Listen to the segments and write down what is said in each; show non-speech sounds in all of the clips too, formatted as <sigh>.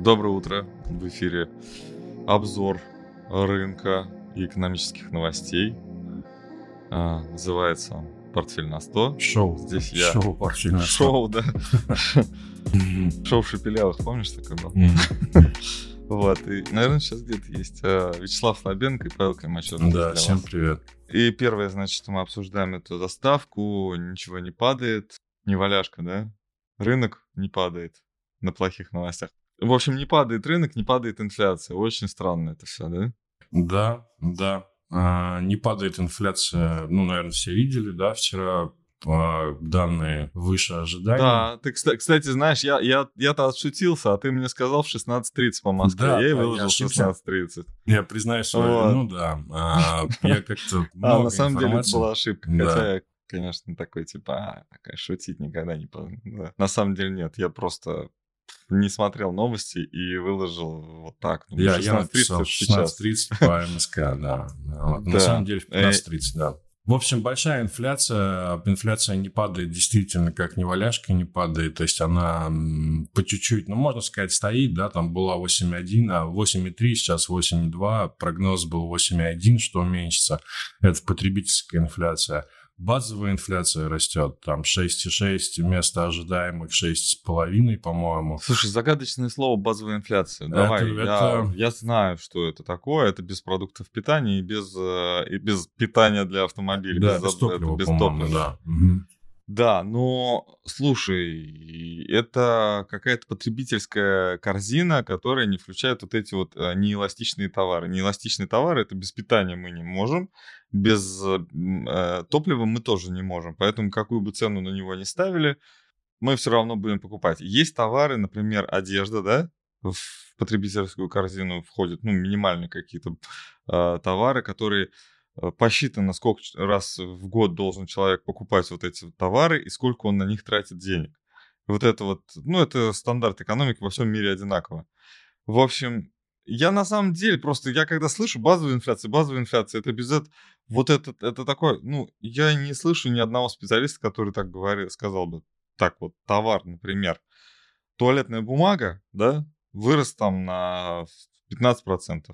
Доброе утро. В эфире обзор рынка и экономических новостей. А, называется он «Портфель на 100». Шоу. Здесь я... Шоу «Портфель на 100». Шоу, да. <laughs> Шоу Шепелявых, помнишь такое было? <laughs> Вот, и, наверное, сейчас где-то есть а, Вячеслав Слабенко и Павел Климачев. Да, всем привет. И первое, значит, мы обсуждаем эту заставку, ничего не падает, не валяшка, да? Рынок не падает на плохих новостях. В общем, не падает рынок, не падает инфляция. Очень странно это все, да? Да, да. А, не падает инфляция, ну, наверное, все видели, да, вчера а, данные выше ожиданий. Да, ты, кстати, знаешь, я, я, я-то отшутился, а ты мне сказал в 16.30 по Москве. Да, я и выложил в 16.30. Я признаюсь вот. ну да. А, я как-то <laughs> А, на самом деле это была ошибка, да. хотя я, конечно, такой, типа, а, шутить никогда не... Да. На самом деле нет, я просто не смотрел новости и выложил вот так. Ну, я, я написал 16.30 по МСК, да. На самом деле в 15.30, да. В общем, большая инфляция. Инфляция не падает действительно, как неваляшка не падает. То есть она по чуть-чуть, ну, можно сказать, стоит, да, там была 8,1, а 8,3, сейчас 8,2. Прогноз был 8,1, что уменьшится. Это потребительская инфляция. Базовая инфляция растет, там 6,6 вместо ожидаемых 6,5, по-моему. Слушай, загадочное слово базовая инфляция. Давай, это, я, это... я знаю, что это такое. Это без продуктов питания и без, э, и без питания для автомобиля. Да, без, без топлива, без топлива. Да. Угу. Да, но слушай, это какая-то потребительская корзина, которая не включает вот эти вот э, неэластичные товары. Неэластичные товары это без питания мы не можем, без э, топлива мы тоже не можем. Поэтому какую бы цену на него не ставили, мы все равно будем покупать. Есть товары, например, одежда, да, в потребительскую корзину входят, ну, минимальные какие-то э, товары, которые Э, посчитано, сколько раз в год должен человек покупать вот эти товары и сколько он на них тратит денег. Вот это вот, ну, это стандарт экономики во всем мире одинаково. В общем, я на самом деле просто, я когда слышу базовую инфляцию, базовая инфляция, это без вот это, это такое, ну, я не слышу ни одного специалиста, который так говорит, сказал бы, так вот, товар, например, туалетная бумага, да, вырос там на 15%,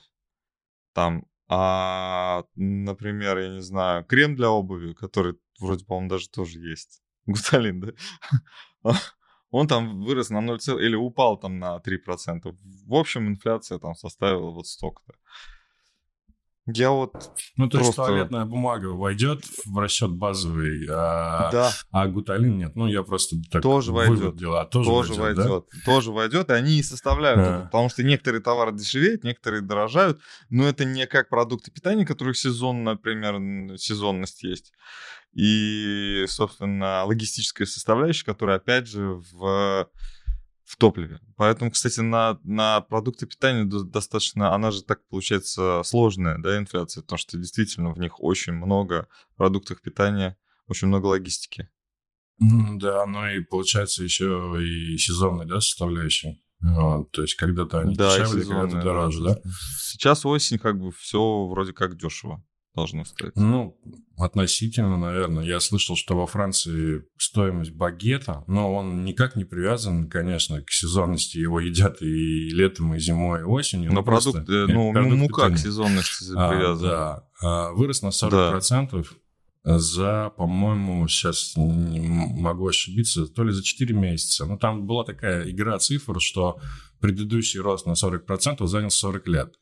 там а, например, я не знаю, крем для обуви, который вроде, по-моему, даже тоже есть. <laughs> Гуталин, да? Он там вырос на 0, или упал там на 3%. В общем, инфляция там составила вот столько-то. Я вот Ну, то просто... есть туалетная бумага войдет в расчет базовый, а, да. а гуталин нет. Ну, я просто так тоже войдет. Дела. Тоже, тоже войдет, войдет. Да? Тоже войдет, и они и составляют а. это, потому что некоторые товары дешевеют, некоторые дорожают, но это не как продукты питания, которых сезон, например, сезонность есть. И, собственно, логистическая составляющая, которая, опять же, в в топливе. Поэтому, кстати, на, на продукты питания достаточно, она же так получается сложная, да, инфляция, потому что действительно в них очень много продуктов питания, очень много логистики. Да, ну и получается еще и сезонная, да, составляющая. Вот, то есть когда-то они да, дешевле, когда-то дороже, да? Сейчас осень, как бы все вроде как дешево должно стоить? Ну, относительно, наверное. Я слышал, что во Франции стоимость багета, но он никак не привязан, конечно, к сезонности. Его едят и летом, и зимой, и осенью. Но продукт, просто, э, ну, продукт мука питания. к сезонности <laughs> а, привязан. А, да. Вырос на 40%. Да. За, по-моему, сейчас не могу ошибиться, то ли за 4 месяца. Но там была такая игра цифр, что предыдущий рост на 40% занял 40 лет.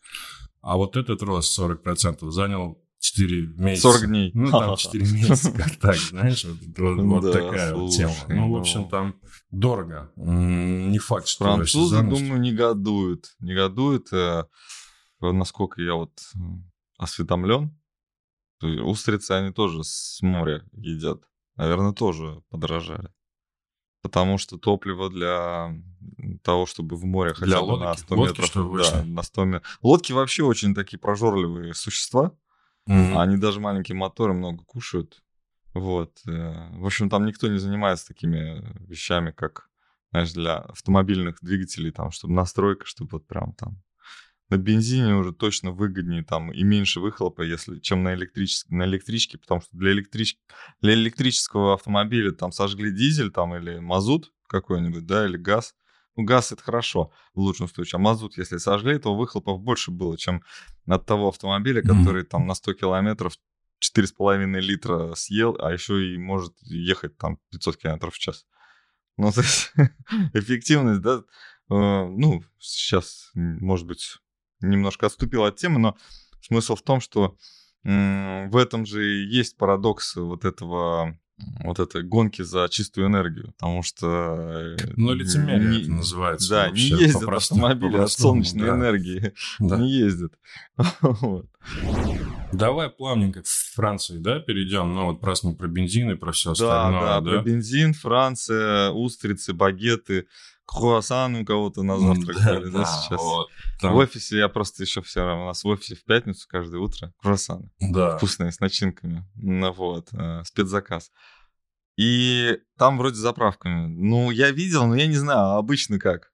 А вот этот рост 40% занял 4 месяца. 40 дней. Ну, там <laughs> 4 месяца, как <laughs> так, знаешь, вот, вот, вот такая вот тема. Ну, в общем, там дорого. Не факт, что Французы, думаю, негодуют. Негодуют, э, насколько я вот осведомлен. Устрицы они тоже с моря едят. Наверное, тоже подорожали. Потому что топливо для того, чтобы в море хотя для бы лодки, на 100 лодки, метров. Что да, на 100 метров. Лодки вообще очень такие прожорливые существа. Mm-hmm. Они даже маленькие моторы много кушают. Вот. Э, в общем, там никто не занимается такими вещами, как, знаешь, для автомобильных двигателей, там, чтобы настройка, чтобы вот прям там на бензине уже точно выгоднее там и меньше выхлопа, если, чем на, электричес... на электричке, потому что для, электрич... для электрического автомобиля там сожгли дизель там или мазут какой-нибудь, да, или газ, газ это хорошо в лучшем случае, а мазут, если сожгли, то выхлопов больше было, чем от того автомобиля, который mm-hmm. там на 100 километров 4,5 литра съел, а еще и может ехать там 500 километров в час. Ну, <laughs> то есть эффективность, да, э, ну, сейчас, может быть, немножко отступил от темы, но смысл в том, что в этом же и есть парадокс вот этого вот этой гонки за чистую энергию, потому что... Э, ну, лицемерие не, это называется. Да, не ездят автомобили от солнечной да. энергии. <laughs> Да. Не ездят. <laughs> вот. Давай плавненько к Франции, да, перейдем. Ну, вот просто про бензин и про все остальное. Да, да, про бензин, Франция, устрицы, багеты, круассан у кого-то на завтрак да, были, да, да, сейчас. Вот, там... В офисе я просто еще все равно, у нас в офисе в пятницу каждое утро круассаны. Да. Вкусные, с начинками. Ну вот, э, спецзаказ. И там вроде заправками. Ну, я видел, но я не знаю, а обычно как.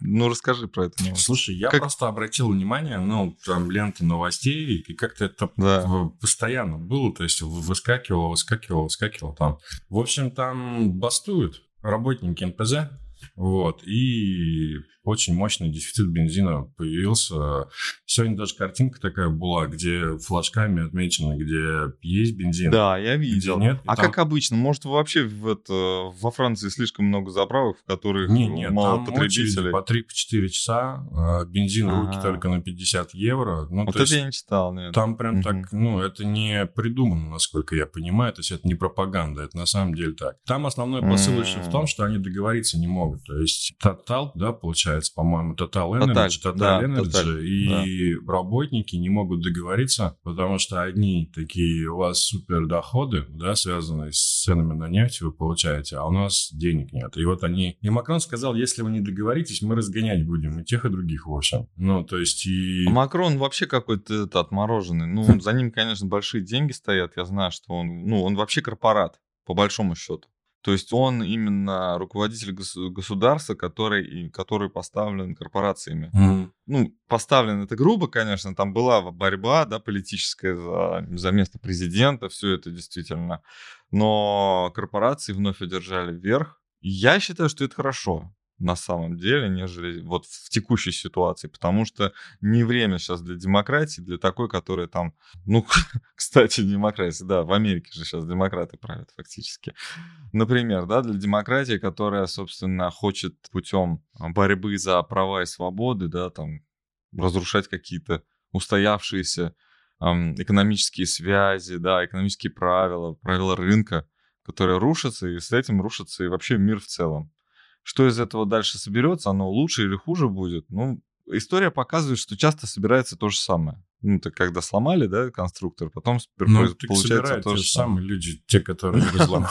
Ну, расскажи про это. Новость. Слушай, я как... просто обратил внимание, ну, там ленты новостей, и как-то это да. постоянно было, то есть выскакивало, выскакивало, выскакивало там. В общем, там бастуют работники НПЗ, вот, и очень мощный дефицит бензина появился. Сегодня даже картинка такая была, где флажками отмечено, где есть бензин. Да, я видел. Нет, а там... как обычно, может вообще в это, во Франции слишком много заправок, в которых не, нет, мало там потребителей? по 3-4 часа, а, бензин ага. руки только на 50 евро. Ну, вот это есть, я не читал, нет. Там прям угу. так, ну, это не придумано, насколько я понимаю, то есть это не пропаганда, это на самом деле так. Там основной посыл еще в том, что они договориться не могут. То есть Total, да, получается, по-моему, Total Energy, Total, Total Energy, Total, и да. работники не могут договориться, потому что одни такие, у вас супер доходы, да, связанные с ценами на нефть вы получаете, а у нас денег нет. И вот они... И Макрон сказал, если вы не договоритесь, мы разгонять будем и тех, и других, в общем. Ну, то есть и... А Макрон вообще какой-то отмороженный. Ну, за ним, конечно, большие деньги стоят. Я знаю, что он... Ну, он вообще корпорат, по большому счету. То есть он именно руководитель государства, который, который поставлен корпорациями. Mm. Ну, поставлен это грубо, конечно, там была борьба да, политическая за, за место президента, все это действительно. Но корпорации вновь одержали верх. я считаю, что это хорошо на самом деле, нежели вот в текущей ситуации, потому что не время сейчас для демократии, для такой, которая там, ну, <laughs> кстати, демократия, да, в Америке же сейчас демократы правят фактически. Например, да, для демократии, которая, собственно, хочет путем борьбы за права и свободы, да, там, разрушать какие-то устоявшиеся эм, экономические связи, да, экономические правила, правила рынка, которые рушатся, и с этим рушится и вообще мир в целом. Что из этого дальше соберется, оно лучше или хуже будет? Ну, история показывает, что часто собирается то же самое. Ну, так когда сломали, да, конструктор, потом ну, получается то же самое. люди, те, которые <laughs> разломали.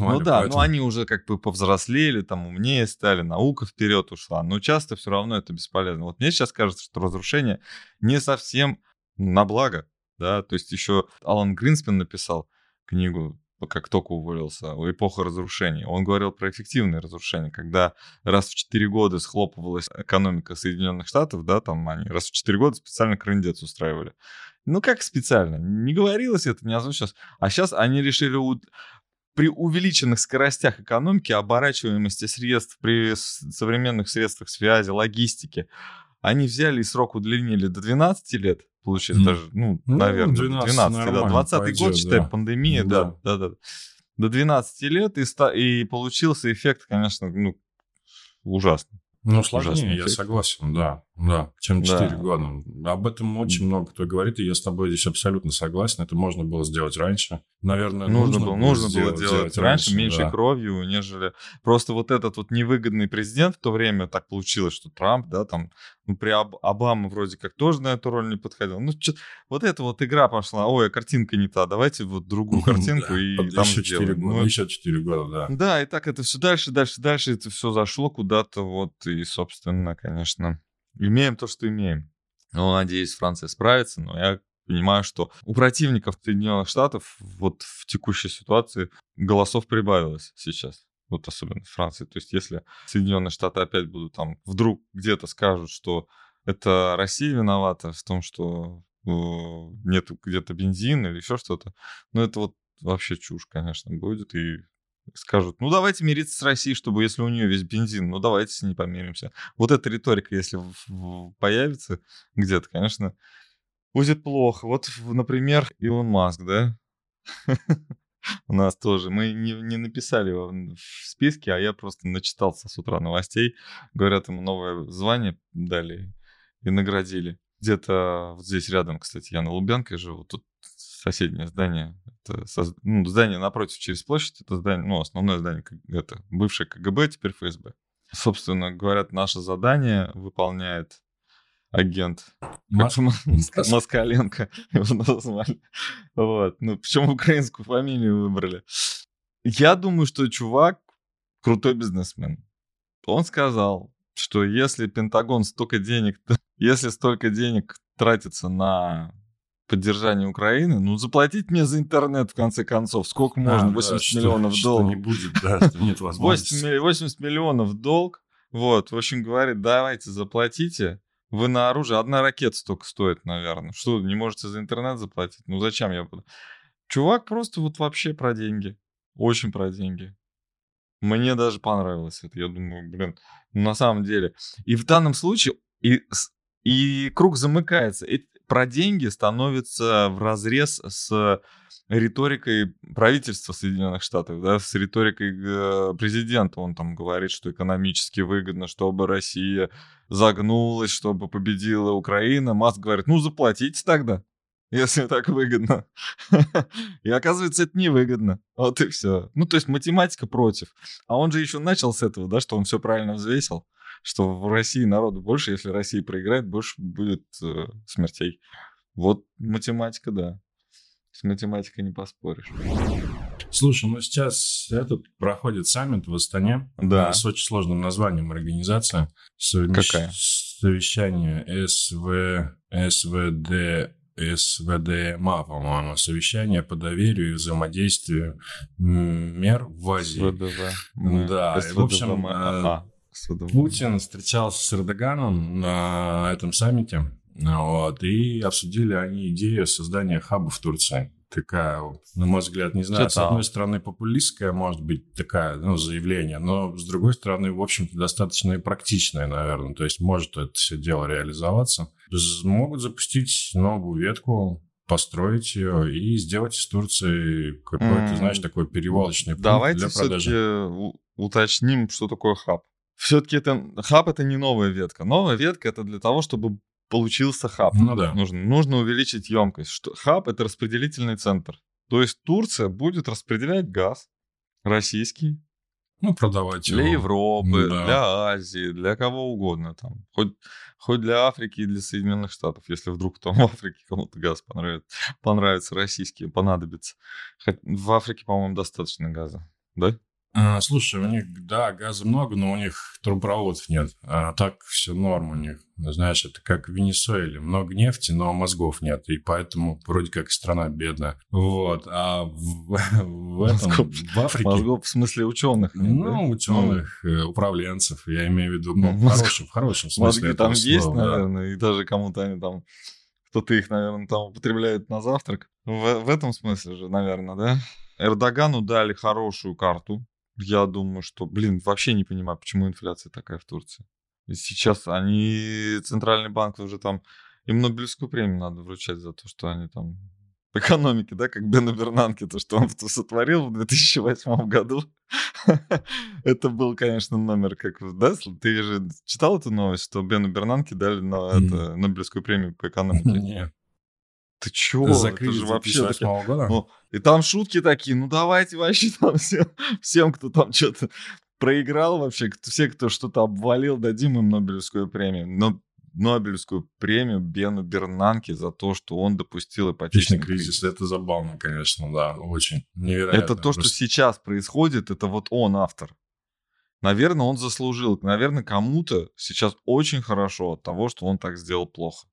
Ну <laughs> да, ну они уже как бы повзрослели, там умнее стали, наука вперед ушла, но часто все равно это бесполезно. Вот мне сейчас кажется, что разрушение не совсем на благо, да, то есть еще Алан Гринспен написал книгу как только уволился, эпоха разрушений. Он говорил про эффективное разрушение, когда раз в 4 года схлопывалась экономика Соединенных Штатов, да, там они раз в 4 года специально крындец устраивали. Ну, как специально? Не говорилось это, не озвучилось. А сейчас они решили у... при увеличенных скоростях экономики, оборачиваемости средств, при современных средствах связи, логистике, они взяли и срок удлинили до 12 лет, получается, mm. даже, ну, ну, наверное, 12, 12 да, 20 пойдет, год, считай, да. пандемия, да. да, да, да. До 12 лет, и, ста- и получился эффект, конечно, ну, ужасный. Ну, сложнее, я согласен, да. Да, чем 4 да. года. Об этом очень много кто говорит, и я с тобой здесь абсолютно согласен. Это можно было сделать раньше. Наверное, нужно, нужно было, нужно сделать, было делать, делать раньше, раньше, меньшей да. кровью, нежели... Просто вот этот вот невыгодный президент в то время так получилось, что Трамп, да, там, ну, при Об... Обама вроде как тоже на эту роль не подходил. Ну, чё... вот эта вот игра пошла, ой, а картинка не та, давайте вот другую <laughs> картинку и там еще 4 года, ну, еще 4 года, да. Да, и так это все дальше, дальше, дальше, это все зашло куда-то вот, и, собственно, конечно имеем то, что имеем. Ну, надеюсь, Франция справится, но я понимаю, что у противников Соединенных Штатов вот в текущей ситуации голосов прибавилось сейчас. Вот особенно в Франции. То есть если Соединенные Штаты опять будут там вдруг где-то скажут, что это Россия виновата в том, что э, нет где-то бензина или еще что-то, ну это вот вообще чушь, конечно, будет. И скажут, ну давайте мириться с Россией, чтобы если у нее весь бензин, ну давайте с ней помиримся. Вот эта риторика, если появится где-то, конечно, будет плохо. Вот, например, Илон Маск, да? У нас тоже. Мы не, не написали его в списке, а я просто начитался с утра новостей. Говорят, ему новое звание дали и наградили. Где-то вот здесь рядом, кстати, я на Лубянке живу, тут соседнее здание. Это ну, здание напротив через площадь, это здание, ну, основное здание, это бывшее КГБ, теперь ФСБ. Собственно, говорят, наше задание выполняет агент Мас... <laughs> Москаленко <laughs> его назвали. Вот. Ну, почему украинскую фамилию выбрали? Я думаю, что чувак крутой бизнесмен. Он сказал, что если Пентагон столько денег, <laughs> если столько денег тратится на поддержание Украины, ну, заплатить мне за интернет, в конце концов. Сколько можно? 80 да, миллионов что, долг. Что не будет, да, что нет <laughs> возможности. 80, 80 миллионов долг. Вот, в общем, говорит, давайте заплатите. Вы на оружие, одна ракета столько стоит, наверное. Что, не можете за интернет заплатить? Ну, зачем я буду? Чувак просто вот вообще про деньги. Очень про деньги. Мне даже понравилось это. Я думаю, блин, ну, на самом деле. И в данном случае и, и круг замыкается. И про деньги становится в разрез с риторикой правительства Соединенных Штатов, да, с риторикой э, президента. Он там говорит, что экономически выгодно, чтобы Россия загнулась, чтобы победила Украина. Маск говорит, ну заплатите тогда, <laughs> если так выгодно. <laughs> И оказывается, это невыгодно. Вот и все. Ну, то есть математика против. А он же еще начал с этого, да, что он все правильно взвесил что в России народу больше, если Россия проиграет, больше будет э, смертей. Вот математика, да. С математикой не поспоришь. Слушай, ну сейчас этот проходит саммит в Астане. Да. С очень сложным названием организация. Совмещ... Какая? Совещание СВ... СВД СВДМА, по-моему, совещание по доверию и взаимодействию мер в Азии. СВДВ. Да, СВДВ. в общем, Путин встречался с Эрдоганом на этом саммите, вот, и обсудили они идею создания хаба в Турции. Такая, на мой взгляд, не знаю, с одной стороны популистская, может быть, такая, ну, заявление, но с другой стороны, в общем-то, достаточно и практичное, наверное. То есть может это все дело реализоваться. Могут запустить новую ветку, построить ее и сделать из Турции какой-то, mm. знаешь, такой перевалочный пункт Давайте для продажи. все-таки уточним, что такое хаб все-таки это хаб это не новая ветка. Новая ветка это для того, чтобы получился хаб. Ну да. Нужно, нужно увеличить емкость. Что, хаб это распределительный центр. То есть Турция будет распределять газ российский. Ну, продавать его. Для Европы, да. для Азии, для кого угодно там. Хоть, хоть для Африки и для Соединенных Штатов, если вдруг там в Африке кому-то газ понравится, понравится российский, понадобится. Хоть в Африке, по-моему, достаточно газа, да? А, слушай, у них, да, газа много, но у них трубопроводов нет. А так все норм у них. Знаешь, это как в Венесуэле. Много нефти, но мозгов нет. И поэтому вроде как страна бедная. Вот. А в, в этом, мозгов, в Африке... Мозгов в смысле ученых нет, Ну, да? ученых, ну, управленцев. Я имею в виду ну, в, хорошем, в хорошем смысле Мозги там есть, слова, наверное, да. и даже кому-то они там... Кто-то их, наверное, там употребляет на завтрак. В, в этом смысле же, наверное, да? Эрдогану дали хорошую карту я думаю, что, блин, вообще не понимаю, почему инфляция такая в Турции. И сейчас они, Центральный банк уже там, им Нобелевскую премию надо вручать за то, что они там <laughs> в экономике, да, как Бена Бернанке, то, что он сотворил в 2008 году. <laughs> это был, конечно, номер, как, да, ты же читал эту новость, что Бену Бернанке дали на это, Нобелевскую премию по экономике? <laughs> Нет. Ты чё? Закрыли это же вообще года? Ну, и там шутки такие, ну давайте вообще там всем, всем кто там что-то проиграл вообще, кто, все, кто что-то обвалил, дадим им Нобелевскую премию. Но Нобелевскую премию Бену Бернанке за то, что он допустил ипотечный кризис. кризис. Это забавно, конечно, да, очень невероятно. Это то, что сейчас происходит, это вот он автор. Наверное, он заслужил. Наверное, кому-то сейчас очень хорошо от того, что он так сделал плохо.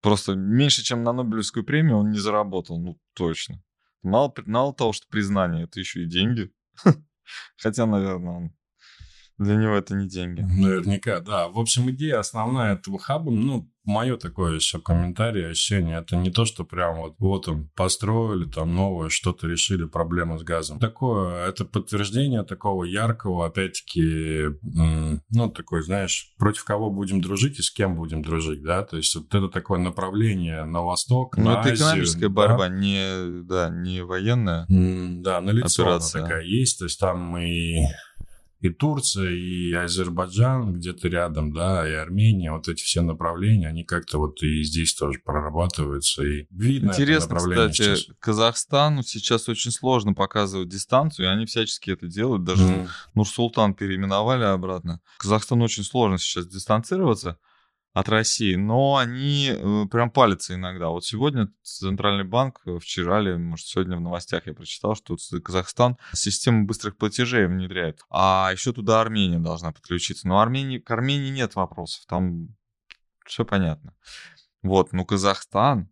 Просто меньше, чем на Нобелевскую премию он не заработал, ну точно. Мало, мало того, что признание, это еще и деньги. <laughs> Хотя, наверное, он Для него это не деньги. Наверняка, да. В общем, идея основная этого хаба, ну, мое такое еще комментарий, ощущение, это не то, что прям вот, вот он, построили там новое, что-то решили, проблему с газом. Такое, это подтверждение такого яркого, опять-таки, ну, такой, знаешь, против кого будем дружить и с кем будем дружить, да, то есть вот это такое направление на восток, Но на это Азию, экономическая да? борьба, не, да, не военная. Да, на лицо Операция. такая есть, то есть там и и Турция, и Азербайджан где-то рядом, да, и Армения, вот эти все направления, они как-то вот и здесь тоже прорабатываются, и видно Интересно, кстати, сейчас. Казахстану сейчас очень сложно показывать дистанцию, и они всячески это делают. Даже М. Нур-Султан переименовали обратно. Казахстану очень сложно сейчас дистанцироваться от России, но они э, прям палятся иногда. Вот сегодня Центральный банк, э, вчера или, может, сегодня в новостях я прочитал, что Казахстан систему быстрых платежей внедряет. А еще туда Армения должна подключиться. Но Армении, к Армении нет вопросов, там все понятно. Вот, но Казахстан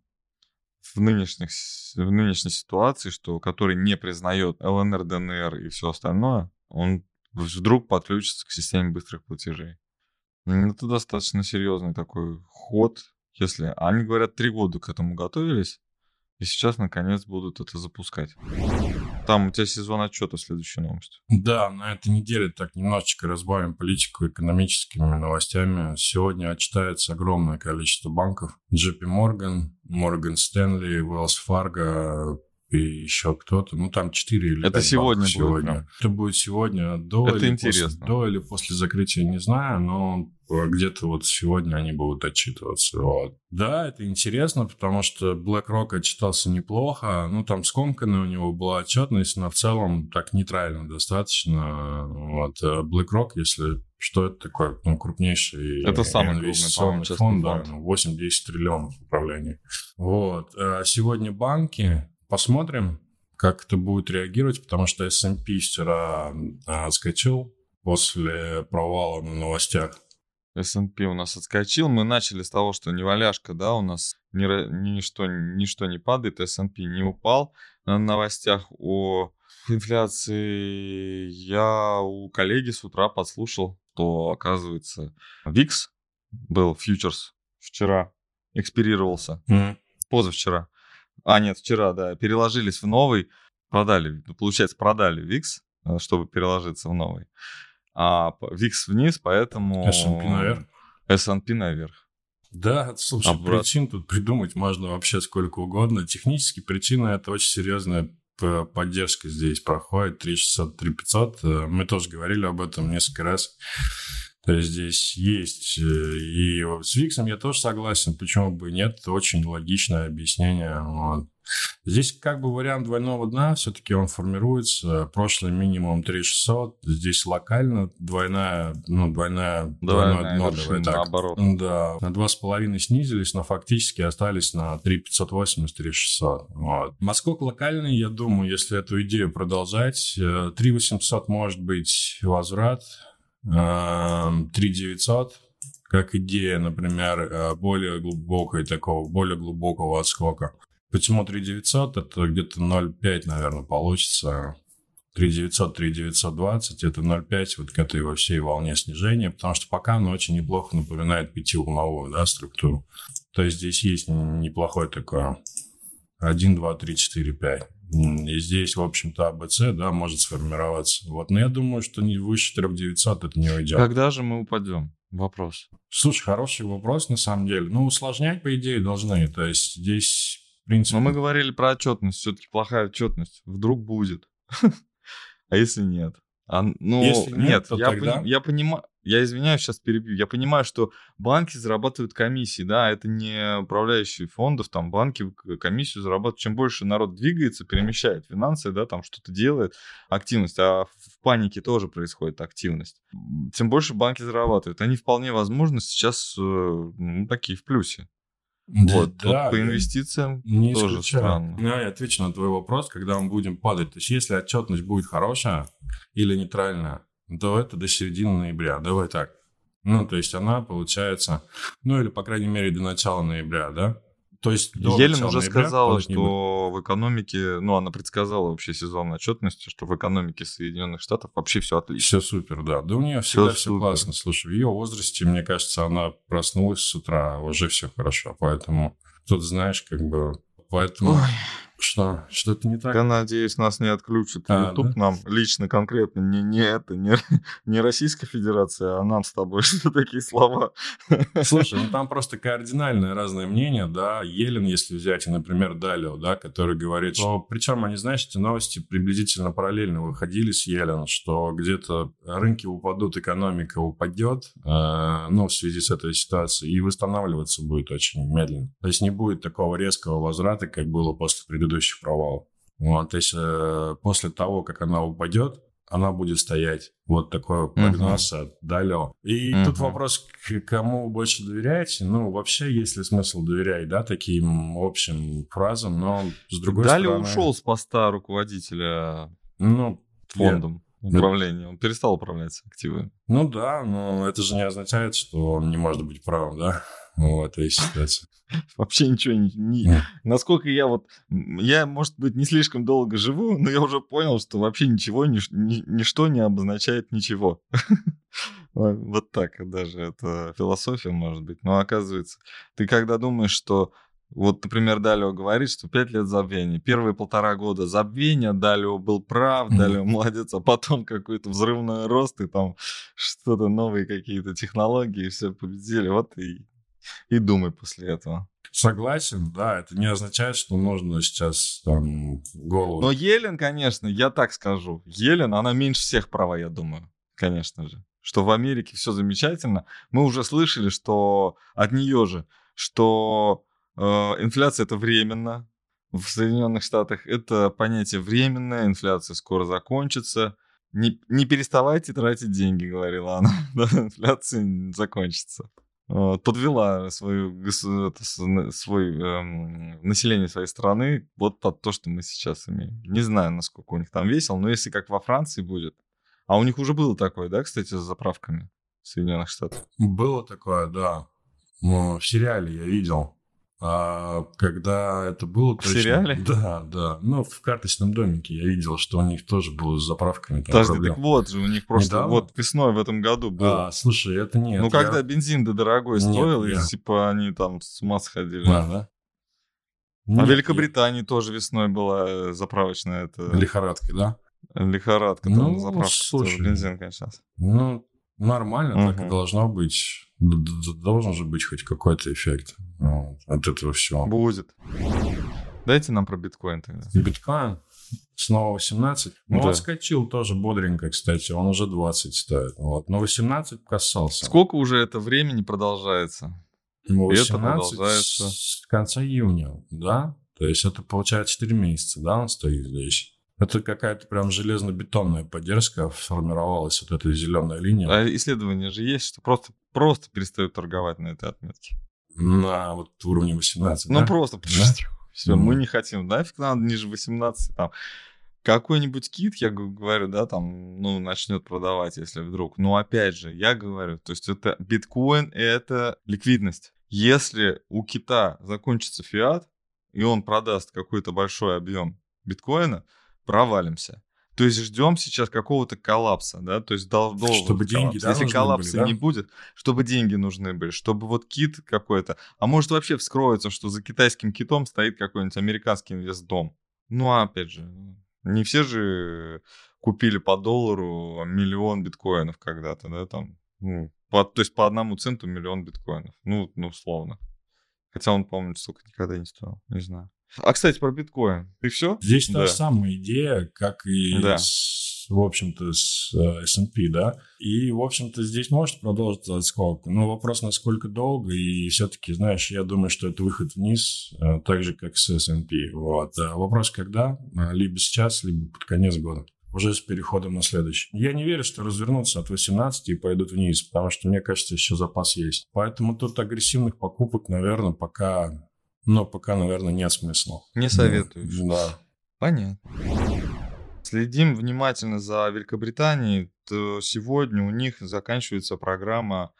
в, нынешних, в нынешней ситуации, что который не признает ЛНР, ДНР и все остальное, он вдруг подключится к системе быстрых платежей. Это достаточно серьезный такой ход, если они говорят три года к этому готовились, и сейчас наконец будут это запускать. Там у тебя сезон отчета следующая новость. Да, на этой неделе так немножечко разбавим политику экономическими новостями. Сегодня отчитается огромное количество банков. JP Morgan, Morgan Stanley, Wells Fargo и еще кто-то. Ну, там 4 или Это сегодня будет сегодня. прям. Это будет сегодня до, Это или интересно. После, до или после закрытия, не знаю, но где-то вот сегодня они будут отчитываться. Вот. Да, это интересно, потому что BlackRock отчитался неплохо. Ну, там скомканная у него была отчетность, но в целом так нейтрально достаточно. Вот. А BlackRock, если что это такое, ну, крупнейший Это самый крупный, инвестиционный частный фонд, да, фонд. ну, 8-10 триллионов управления. Вот. А сегодня банки, посмотрим, как это будет реагировать, потому что S&P вчера а, отскочил после провала на новостях. S&P у нас отскочил. Мы начали с того, что неваляшка, да, у нас ни, ничто, ничто не падает, S&P не упал. На новостях о инфляции я у коллеги с утра подслушал, что, оказывается, VIX был фьючерс вчера, экспирировался, позавчера. А, нет, вчера, да, переложились в новый, продали, ну, получается, продали VIX, э, чтобы переложиться в новый. А VIX вниз, поэтому... S&P наверх. S&P наверх. Да, слушай, Обратно. причин тут придумать можно вообще сколько угодно. Технически причина это очень серьезная поддержка здесь проходит 3600, 3500. Э, Мы тоже говорили об этом несколько раз. То есть здесь есть. э, И с Виксом я тоже согласен. Почему бы нет? Очень логичное объяснение. Вот. Здесь как бы вариант двойного дна, все-таки он формируется. Прошлый минимум 3600, здесь локально двойная, ну, двойная, двойное Двойная дно, вершина, давай так. наоборот. Да, на 2,5 снизились, но фактически остались на 3,580, 3,600. Вот. Москок локальный, я думаю, если эту идею продолжать, э, 3,800 может быть возврат, э, 3,900 как идея, например, э, более глубокой такого, более глубокого отскока. Почему 3900? Это где-то 0,5, наверное, получится. 3900, 3920, это 0,5 вот к этой во всей волне снижения, потому что пока оно очень неплохо напоминает пятиволновую да, структуру. То есть здесь есть неплохой такой 1, 2, 3, 4, 5. И здесь, в общем-то, АБЦ, да, может сформироваться. Вот, но я думаю, что не выше 3900 это не уйдет. Когда же мы упадем? Вопрос. Слушай, хороший вопрос, на самом деле. Ну, усложнять, по идее, должны. То есть здесь, в принципе... Но мы говорили про отчетность. Все-таки плохая отчетность. Вдруг будет. <laughs> А если нет? А, ну, Если нет, нет, то я, тогда- пони- я понимаю, я извиняюсь, сейчас перебью. Я понимаю, что банки зарабатывают комиссии, да, это не управляющие фондов, там банки комиссию зарабатывают. Чем больше народ двигается, перемещает финансы, да, там что-то делает, активность, а в панике тоже происходит активность. Тем больше банки зарабатывают. Они вполне возможно сейчас э, ну, такие в плюсе. Вот, да, по я- инвестициям Не тоже исключаю. странно. Ну, я отвечу на твой вопрос, когда мы будем падать. То есть, если отчетность будет хорошая или нейтральная, то это до середины ноября. Давай так. Ну, то есть, она получается, ну, или, по крайней мере, до начала ноября, да? то есть Елен уже сказала, что в экономике, ну, она предсказала вообще сезон отчетности, что в экономике Соединенных Штатов вообще все отлично. Все супер, да. Да у нее всегда все, все классно. Слушай, в ее возрасте, мне кажется, она проснулась с утра, уже все хорошо. Поэтому тут, знаешь, как бы... Поэтому... Ой. Что? Что-то не так? Я надеюсь, нас не отключат а, YouTube да? нам лично конкретно. Не, не это, не, не Российская Федерация, а нам с тобой. <laughs> Что такие слова? Слушай, ну там просто кардинальное разное мнение, да. Елен, если взять, и, например, Далио, да, который говорит, что... Причем они, знаешь, эти новости приблизительно параллельно выходили с Елен, что где-то рынки упадут, экономика упадет, э, ну, в связи с этой ситуацией, и восстанавливаться будет очень медленно. То есть не будет такого резкого возврата, как было после предыдущего предыдущих провалов. Вот, то есть э, после того, как она упадет, она будет стоять. Вот такой прогноз uh-huh. от Далео. И uh-huh. тут вопрос, к кому больше доверяете. Ну, вообще, есть ли смысл доверять, да, таким общим фразам, но с другой Далео стороны... ушел с поста руководителя ну, фондом. Я... управления. Он перестал управлять активами. Ну да, но это же не означает, что он не может быть правым, да, в этой ситуации. <laughs> Вообще ничего не, не... Насколько я вот... Я, может быть, не слишком долго живу, но я уже понял, что вообще ничего, ни, ни, ничто не обозначает ничего. <laughs> Вот так даже это философия может быть. Но оказывается, ты когда думаешь, что вот, например, Далио говорит, что пять лет забвения. Первые полтора года забвения, Далио был прав, Далио молодец, а потом какой-то взрывной рост, и там <laughs> что-то новые какие-то технологии, все победили. Вот и и думай после этого. Согласен, да, это не означает, что нужно сейчас там голову... Но Елен, конечно, я так скажу, Елен, она меньше всех права, я думаю, конечно же. Что в Америке все замечательно. Мы уже слышали, что от нее же, что э, инфляция это временно. В Соединенных Штатах это понятие временное, инфляция скоро закончится. Не, не переставайте тратить деньги, говорила она. <laughs> инфляция закончится. Э, подвела свою, это, свой, эм, население своей страны вот под то, что мы сейчас имеем. Не знаю, насколько у них там весело, но если как во Франции будет. А у них уже было такое, да, кстати, с заправками в Соединенных Штатах? Было такое, да. Ну, в сериале я видел. А когда это было точно... В сериале? Да, да. Ну, в карточном домике я видел, что у них тоже было с заправками. Подожди, проблем. так вот же, у них просто Недавно? вот весной в этом году было. А, слушай, это нет. Ну, я... когда бензин да дорогой стоил, нет, и я... типа они там с ума сходили. А, да? А в Великобритании я... тоже весной была э, заправочная это... Лихорадка, да? Лихорадка, ну, там заправка. Слушай, бензин, конечно. Ну, нормально, угу. так и должно быть должен же быть хоть какой-то эффект вот, от этого всего. Будет. Дайте нам про биткоин тогда. Биткоин снова 18. Ну, да. отскочил тоже бодренько, кстати. Он уже 20 стоит. Вот. Но 18 касался. Сколько уже это времени продолжается? Ну, 18 это продолжается... с конца июня, да? То есть это получается 4 месяца, да, он стоит здесь? Это какая-то прям железно-бетонная поддержка сформировалась, вот эта зеленая линия. А исследования же есть, что просто, просто перестают торговать на этой отметке. На вот уровне 18, Ну, да? просто, да? <laughs> все, mm. мы не хотим, нафиг надо ниже 18, там, какой-нибудь кит, я говорю, да, там, ну, начнет продавать, если вдруг. Но опять же, я говорю, то есть это биткоин, это ликвидность. Если у кита закончится фиат, и он продаст какой-то большой объем биткоина, провалимся. То есть ждем сейчас какого-то коллапса, да, то есть дол- должен чтобы деньги, да, Если коллапса были, да? не будет, чтобы деньги нужны были, чтобы вот кит какой-то, а может вообще вскроется, что за китайским китом стоит какой-нибудь американский инвестдом. Ну, а опять же, не все же купили по доллару миллион биткоинов когда-то, да, там, ну, по, то есть по одному центу миллион биткоинов, ну, ну, условно. Хотя он, по-моему, столько никогда не стоил, не знаю. А, кстати, про биткоин. Ты все? Здесь да. та же самая идея, как и да. с, в общем-то, с э, S&P, да? И, в общем-то, здесь может продолжиться отскок. Но вопрос, насколько долго. И все-таки, знаешь, я думаю, что это выход вниз, э, так же, как с S&P. Вот. А вопрос, когда? Э, либо сейчас, либо под конец года уже с переходом на следующий. Я не верю, что развернутся от 18 и пойдут вниз, потому что, мне кажется, еще запас есть. Поэтому тут агрессивных покупок, наверное, пока но пока, наверное, нет смысла. Не советую. Да. Понятно. Следим внимательно за Великобританией. То сегодня у них заканчивается программа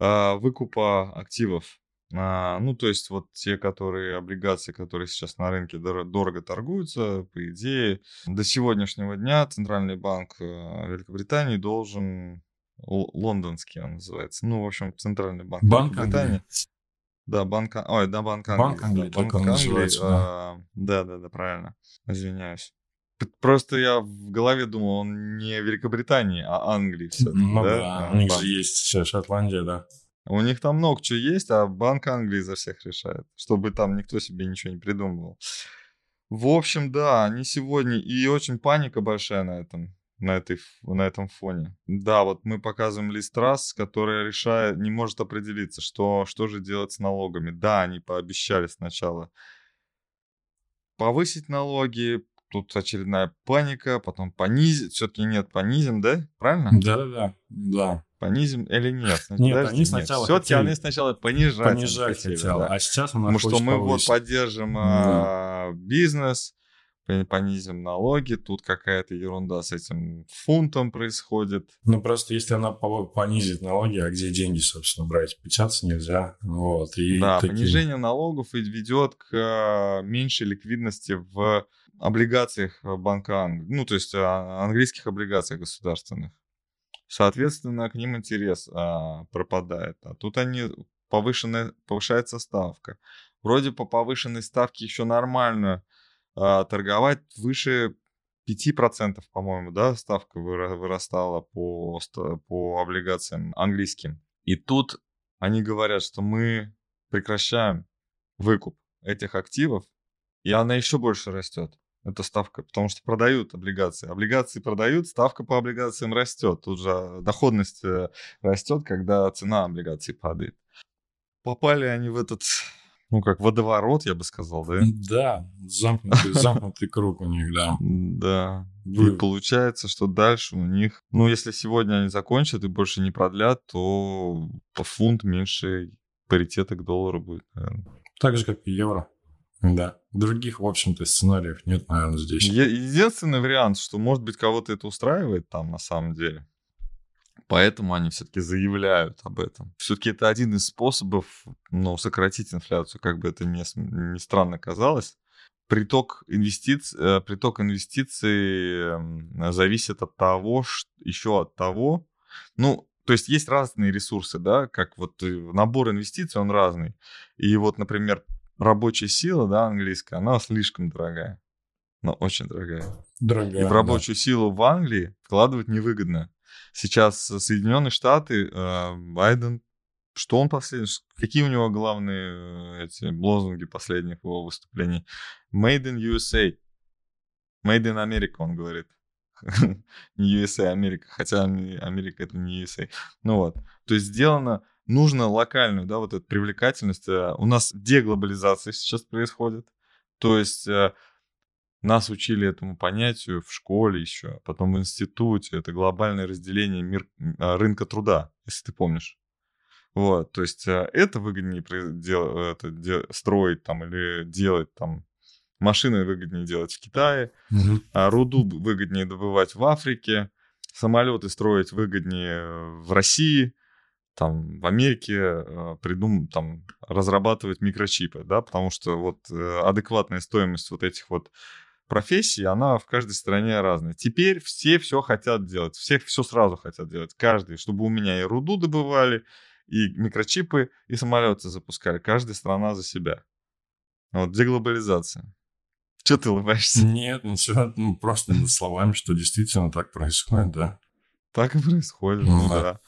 э, выкупа активов. А, ну, то есть вот те, которые облигации, которые сейчас на рынке дор- дорого торгуются, по идее, до сегодняшнего дня Центральный банк э, Великобритании должен лондонский он называется. Ну, в общем, Центральный банк, банк Британии. Да, банк, ой, да, банк Англии. Банк Англии, банк Англии. А, да. да, да, правильно. Извиняюсь. Просто я в голове думал, он не Великобритании, а Англии все Ну да, да. А, у них банк. же есть Шотландия, да. У них там много чего есть, а Банк Англии за всех решает, чтобы там никто себе ничего не придумывал. В общем, да, они сегодня и очень паника большая на этом на, этой, на этом фоне. Да, вот мы показываем лист трасс, которая решает, не может определиться, что, что же делать с налогами. Да, они пообещали сначала повысить налоги, тут очередная паника, потом понизить, все-таки нет, понизим, да? Правильно? Да-да-да, да. Понизим или нет? Нет, Подожди, они сначала Все-таки они сначала понижать. Понижать хотели, хотел, да. а сейчас она Потому что мы повысить. вот поддержим да. а, бизнес, понизим налоги, тут какая-то ерунда с этим фунтом происходит. Ну, просто если она понизит налоги, а где деньги, собственно, брать? Печататься нельзя. Вот, и да, такие... понижение налогов ведет к а, меньшей ликвидности в облигациях Банка Англии, ну, то есть а, английских облигациях государственных. Соответственно, к ним интерес а, пропадает. А тут они повышенная, повышается ставка. Вроде по повышенной ставке еще нормально а, торговать выше 5%, по-моему, да, ставка вырастала по, по облигациям английским. И тут они говорят, что мы прекращаем выкуп этих активов, и она еще больше растет. Эта ставка, потому что продают облигации. Облигации продают, ставка по облигациям растет. Тут же доходность э, растет, когда цена облигаций падает. Попали они в этот ну, как водоворот, я бы сказал, да? Да, замкнутый, <laughs> замкнутый круг у них, да. Да. И получается, что дальше у них, ну, если сегодня они закончат и больше не продлят, то по фунт меньше паритета к доллару будет, наверное. Так же, как и евро. Да. Других, в общем-то, сценариев нет, наверное, здесь. Единственный вариант, что, может быть, кого-то это устраивает там на самом деле. Поэтому они все-таки заявляют об этом. Все-таки это один из способов ну, сократить инфляцию, как бы это ни, ни странно казалось. Приток инвестиций, э, приток инвестиций эм, зависит от того, что, еще от того, ну, то есть есть разные ресурсы, да, как вот э, набор инвестиций, он разный. И вот, например, рабочая сила, да, английская, она слишком дорогая. Она очень дорогая. Дорогая. И в рабочую да. силу в Англии вкладывать невыгодно сейчас Соединенные Штаты, э, Байден, что он последний, какие у него главные э, эти лозунги последних его выступлений? Made in USA. Made in America, он говорит. <laughs> не USA, а Америка. Хотя Америка это не USA. Ну вот. То есть сделано, нужно локальную, да, вот эту привлекательность. Э, у нас деглобализация сейчас происходит. То есть нас учили этому понятию в школе еще, потом в институте. Это глобальное разделение мир, а, рынка труда, если ты помнишь. Вот, то есть а, это выгоднее дел, это, де, строить там или делать там машины выгоднее делать в Китае, угу. а руду выгоднее добывать в Африке, самолеты строить выгоднее в России, там в Америке придум, там разрабатывать микрочипы, да, потому что вот э, адекватная стоимость вот этих вот профессии, она в каждой стране разная. Теперь все все хотят делать, все все сразу хотят делать, каждый, чтобы у меня и руду добывали, и микрочипы, и самолеты запускали, каждая страна за себя. Вот деглобализация. Че ты улыбаешься? Нет, ничего, ну, просто словами, что действительно так происходит, да. Так и происходит, ну, да. да.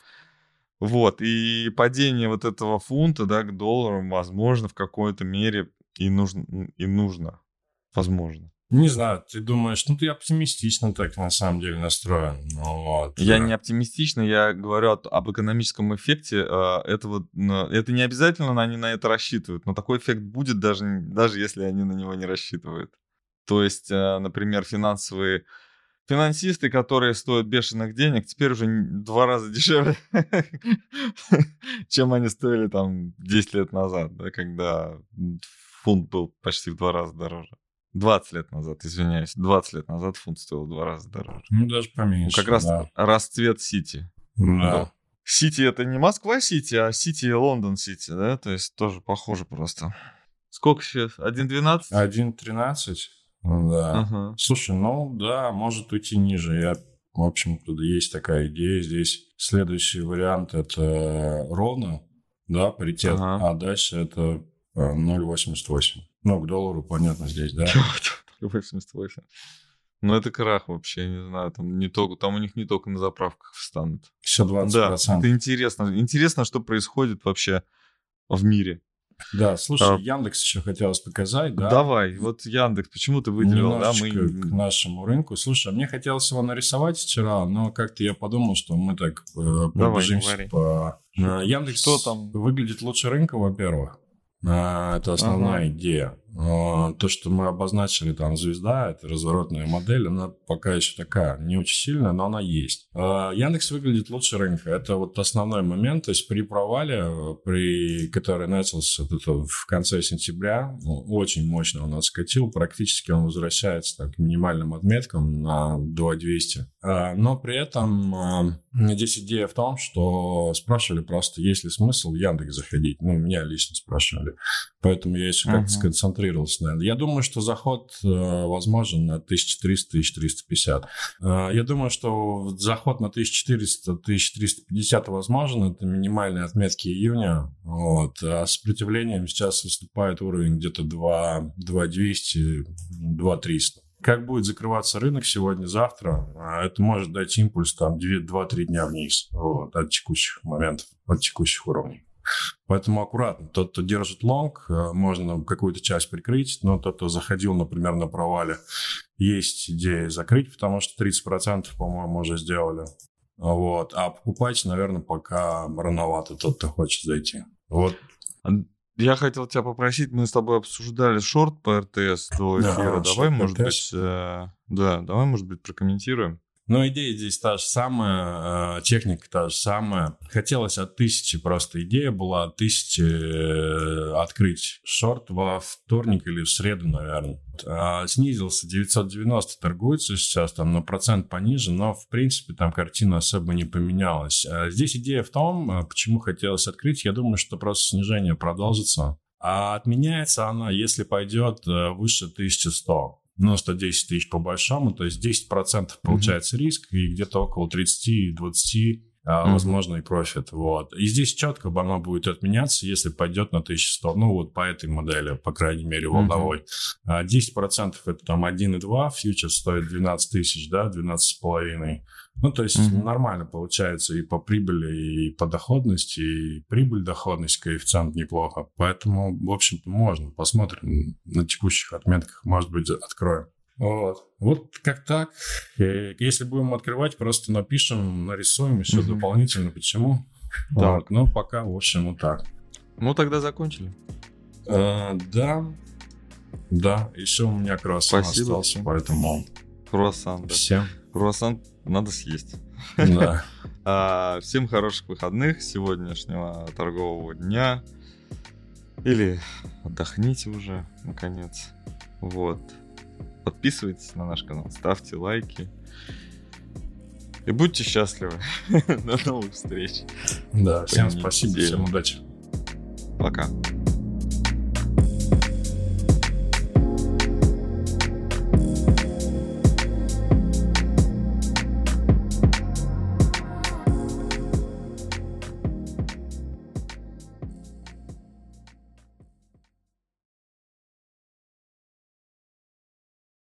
Вот, и падение вот этого фунта, да, к доллару, возможно, в какой-то мере и нужно, и нужно. Возможно. Не знаю, ты думаешь, ну ты оптимистично так на самом деле настроен. Ну, вот. Я не оптимистично, я говорю об экономическом эффекте. Э, это, вот, это не обязательно они на это рассчитывают, но такой эффект будет даже, даже если они на него не рассчитывают. То есть, э, например, финансовые финансисты, которые стоят бешеных денег, теперь уже два раза <laughs> дешевле, чем они стоили там 10 лет назад, да, когда фунт был почти в два раза дороже. 20 лет назад, извиняюсь, 20 лет назад фунт стоил в два раза дороже. Ну, даже поменьше. Ну, как раз да. расцвет Сити. Да. Сити это не Москва-Сити, а Сити и Лондон-Сити, да? То есть тоже похоже просто. Сколько сейчас? 1.12? 1.13. Ну да. Ага. Слушай, ну да, может уйти ниже. Я, в общем, тут есть такая идея. Здесь следующий вариант это ровно, да, паритет, ага. а дальше это 0.88. Ну, к доллару, понятно, здесь, да. <laughs> 0.88. Ну, это крах вообще, не знаю, там не только, там у них не только на заправках встанут. Все 20%. Да, это интересно. Интересно, что происходит вообще в мире. Да, слушай, а, Яндекс еще хотелось показать, да? Давай, вот Яндекс, почему ты выделил, да, мы... к нашему рынку. Слушай, а мне хотелось его нарисовать вчера, но как-то я подумал, что мы так э, пробежимся по... Э, Яндекс что там? выглядит лучше рынка, во-первых. А, это основная ага. идея. А, то, что мы обозначили там звезда, это разворотная модель, она пока еще такая, не очень сильная, но она есть. А, Яндекс выглядит лучше рынка. Это вот основной момент. То есть при провале, при, который начался в конце сентября, ну, очень мощно он отскочил. Практически он возвращается так, к минимальным отметкам на 2200. Но при этом здесь идея в том, что спрашивали просто, есть ли смысл в Яндекс заходить. Ну, меня лично спрашивали. Поэтому я еще как-то сконцентрировался на Я думаю, что заход э, возможен на 1300-1350. Э, я думаю, что заход на 1400-1350 возможен. Это минимальные отметки июня. Вот. А сопротивлением сейчас выступает уровень где-то 2, 2200, 2300 как будет закрываться рынок сегодня-завтра, а это может дать импульс там 2-3 дня вниз вот, от текущих моментов, от текущих уровней. Поэтому аккуратно. Тот, кто держит лонг, э, можно какую-то часть прикрыть, но тот, кто заходил, например, на провале, есть идея закрыть, потому что 30%, по-моему, уже сделали. Вот. А покупать, наверное, пока рановато тот, кто хочет зайти. Вот. Я хотел тебя попросить, мы с тобой обсуждали шорт по РТС до эфира. Да, давай, может РТС. быть, э, да, давай, может быть, прокомментируем. Но идея здесь та же самая, э, техника та же самая. Хотелось от тысячи просто. Идея была от тысячи э, открыть шорт во вторник или в среду, наверное. А снизился 990, торгуется сейчас там на процент пониже, но в принципе там картина особо не поменялась. А здесь идея в том, э, почему хотелось открыть. Я думаю, что просто снижение продолжится. А отменяется она, если пойдет выше 1100 ну, 110 тысяч по большому, то есть 10% получается mm-hmm. риск и где-то около 30-20 а, mm-hmm. возможный профит. Вот. И здесь четко оно будет отменяться, если пойдет на 1100, ну вот по этой модели, по крайней мере, волновой. Mm-hmm. 10% это там 1,2, фьючер стоит 12 тысяч, да, 12,5. Ну, то есть mm-hmm. нормально получается и по прибыли, и по доходности, и прибыль, доходность, коэффициент неплохо. Поэтому, в общем-то, можно. Посмотрим на текущих отметках, может быть, откроем. Вот. Вот как так. Э, если будем открывать, просто напишем, нарисуем еще mm-hmm. дополнительно, почему. Так. Вот. Ну, пока, в общем, вот так. Ну, тогда закончили. А, да. Да, еще у меня круассан Спасибо. остался, поэтому... Круассан, да. Всем. Круассан надо съесть. Да. <laughs> а, всем хороших выходных сегодняшнего торгового дня. Или отдохните уже, наконец. Вот. Подписывайтесь на наш канал, ставьте лайки. И будьте счастливы. <laughs> До новых встреч. Да, всем спасибо, всем удачи. Пока.